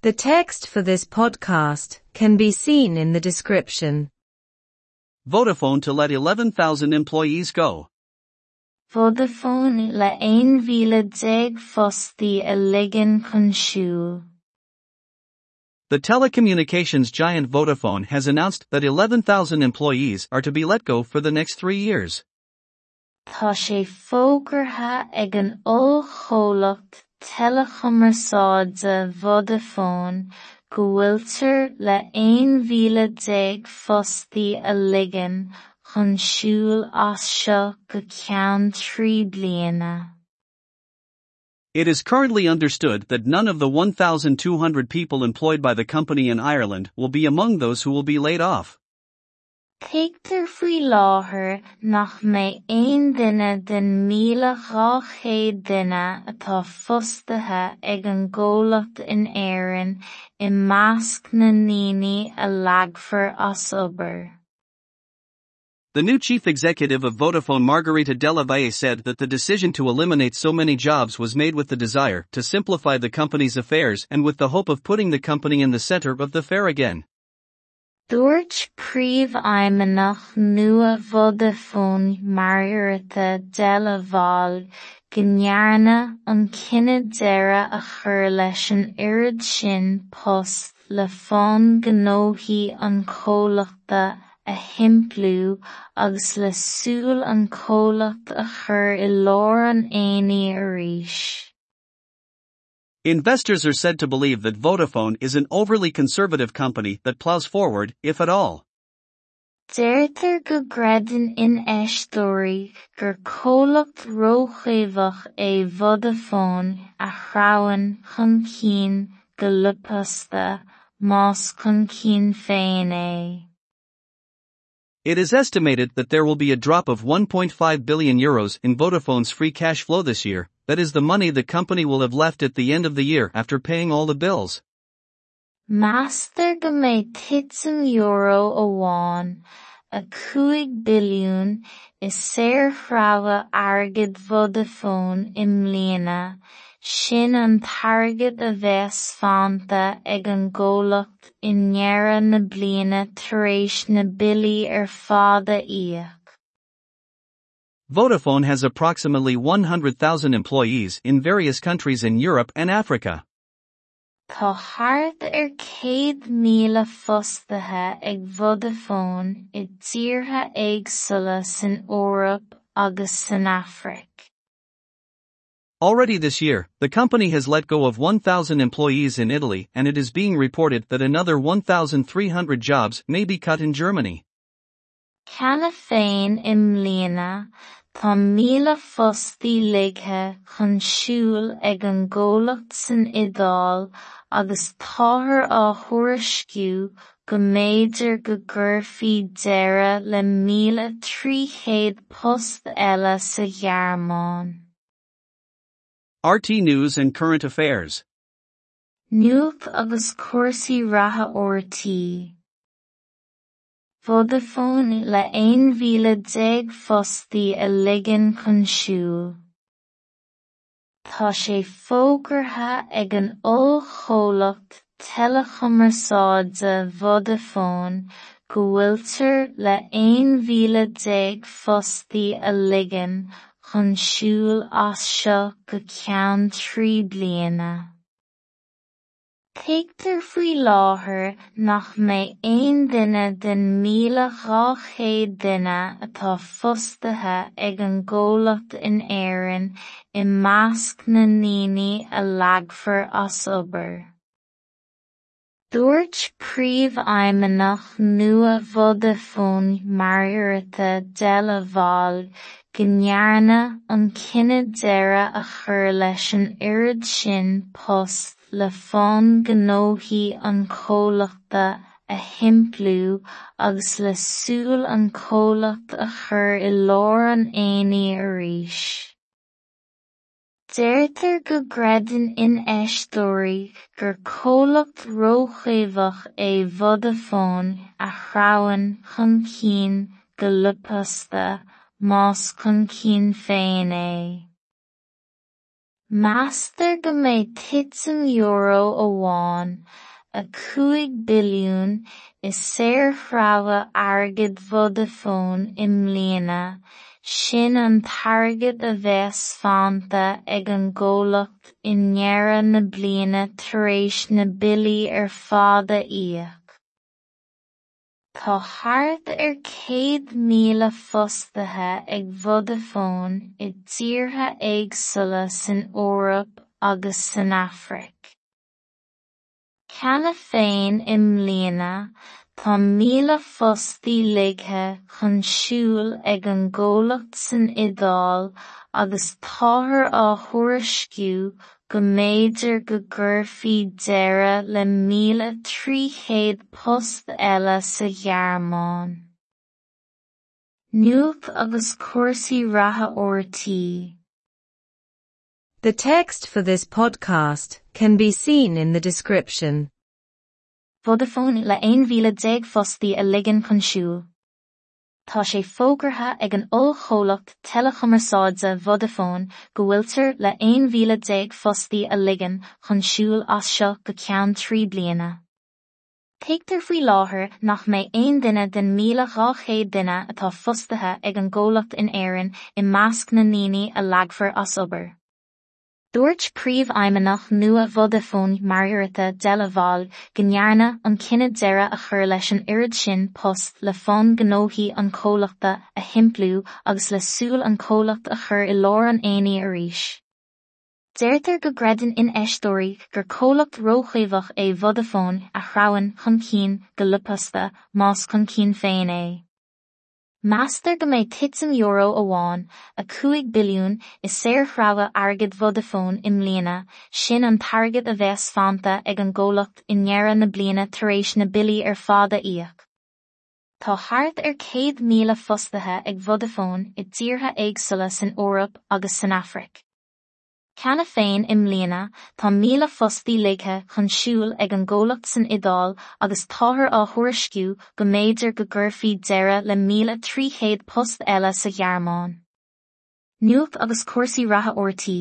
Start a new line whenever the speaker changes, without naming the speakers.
The text for this podcast can be seen in the description.
Vodafone to let 11,000 employees go.
Vodafone le ein vile deg fosti a ligan consiúl.
The telecommunications giant Vodafone has announced that 11,000 employees are to be let go for the next three years.
Tá sé fógartha ag an Vodafone le a chun siúl go trí bliana.
It is currently understood that none of the 1,200 people employed by the company in Ireland will be among those who will be laid off.
Teigtear faoi láthair nach mé aon duine den míle dhá chéad duine atá fostaithe ag an gcomhlacht in Éireann i measc na ndaoine a leagfar as obair.
The new chief executive of Vodafone Margherita Della Valle said that the decision to eliminate so many jobs was made with the desire to simplify the company's affairs and with the hope of putting the company in the center of the fair again.
Dúirt príomh-aidhmeannach nua Vodafone Margarita Della Valle go ndearna an cinneadh deireadh a chur leis an oiread sin post le fón gnóthaí an comhlaachta a thimpeallú agus le súil an comhlacht a chur i leor an éanaí arís.
Investors are said to believe that Vodafone is an overly conservative company that plows forward, if at all.
In éistóirí gur comhlacht róchéimhach é Vodafone a chraobhann chun cinn go lipéasta más chun cinn féin é.
It is estimated that there will be a drop of 1.5 billion euros in Vodafone's free cash flow this year, that is the money the company will have left at the end of the year after paying all the bills.
Master go méid titsim euro amháin, a cúig billiún is saor shreabha airgid Vodafone i mbliana, sin an targad a bheith sfánta ag an gcomhlacht i ndeireadh na tar na ar fáda íoc.
Vodafone has approximately 100,000 employees in various countries in Europe and Africa.
Tá thart ar er céad míle fostaithe ag Vodafone i dtíortha éagsúla san Eorop agus san Afraic.
Already this year, the company has let go of 1,000 employees in Italy and it is being reported that another 1,300 jobs may be cut in Germany.
Ceanna féin i mbliana, tá míle fostaí ligthe chun siúl ag an gcomhlacht san iodáil agus táthar á thuairisciú go méidir go gcuirfí deireadh le míle trí chéad post eile sa ghearmáin.
RT News and Current Affairs.
Nuacht agus cuasaí ratha ortaí. Vodafone le éonmhíle fostaí a ligean chun siúil. Tá sé ha ag an oll cholacht telechomarsáide Vodafone go bhfuiltar le éonmhíle fostaí a ligean chun siúil as. Teigtear faoi láthair nach mé aon duine den míle dhá chéad duine atá fostaithe ag an in Éireann i measc na ndaoine a leagfar as obair. Dúirt príomh-aidhmeannach nua Vodafone Margherita Della Valle go ndearna an cinneadh deireadh a chur leis an oiread sin post le fáin gnóthaí an chomhlacht a thimpeallú agus le súil an chomhlacht a chur i lár an fhéanaí arís. Déirtear go greidan in eistóirí gur cholacht róchéhach é bhd a fáin a chrahan chun cín go lupasta más chun cín féin é. Mbeidh titsim euro amháin a cúig billiún is saoirshreabha airgid Vodafone i mbliana, sin an táirgead a bheith sfánta ag an gcomhlacht i ndeireadh na Tá thart ar céad míle fostaithe ag Vodafone i dtíortha éagsúla san Eorp agus san Afraic. Cheana féin i mbliana tá míle fostaí ligthe chun siúl ag an gcomhlacht san iodáil agus táthar á thuairisciú go méidir go le míle post eile sa ghearmáin. Agus cúrsaí ratha ortaí.
The text for this podcast can be seen in the description.
Vodafone le aon mhíle déag fostaí a ligean chun siúl. Tá sé fógartha ag an ollchomhlacht telechomaráide Vodafone go bhfuiltear le aon mhíle déag fostaí a ligean chun siúl as seo go ceann trí bliana. Teigtar faoi láthair nach mbeidh aon duine den míle dhá chéad duine atá fostaithe ag an ggólacht in éireann i measc na ndaoine a leagfar as obair. Dúirt príomhaimeanach nua rud a fón margarata de le bháil gonnearna an cinine deire a chur leis an irid sin post le fón gnóthaí an cólaachta a himplú agus le súil an cólacht a chur i lár an aine arís. Déirtar go gredan in eistóí gur cólacht róchaomhah é rud a fón a chraann chun cín go lupasta más chun cín féin é. Meastar go mbeidh titsim euro amháin a cúig billiún is saoirshreabha airgid Vodafone i mbliana, sin an táirgead a bheith sfánta ag an ggólacht i ndeireadh na bliana tar éis na bilí ar fáda íoc. Tá thart ar céad míle fostaithe ag Vodafone i dtíortha éagsúla san Eorp agus san Afraic. Ceana féin i mbliana tá míle fostaí ligthe chun siúl ag an ggólacht san iodáil agus táthar á thuairisciú go méidir go gcuirfidh deireadh le míle trí chéad post eile sa ghearmáin. Nuacht agus cuasaí ratha ortaí.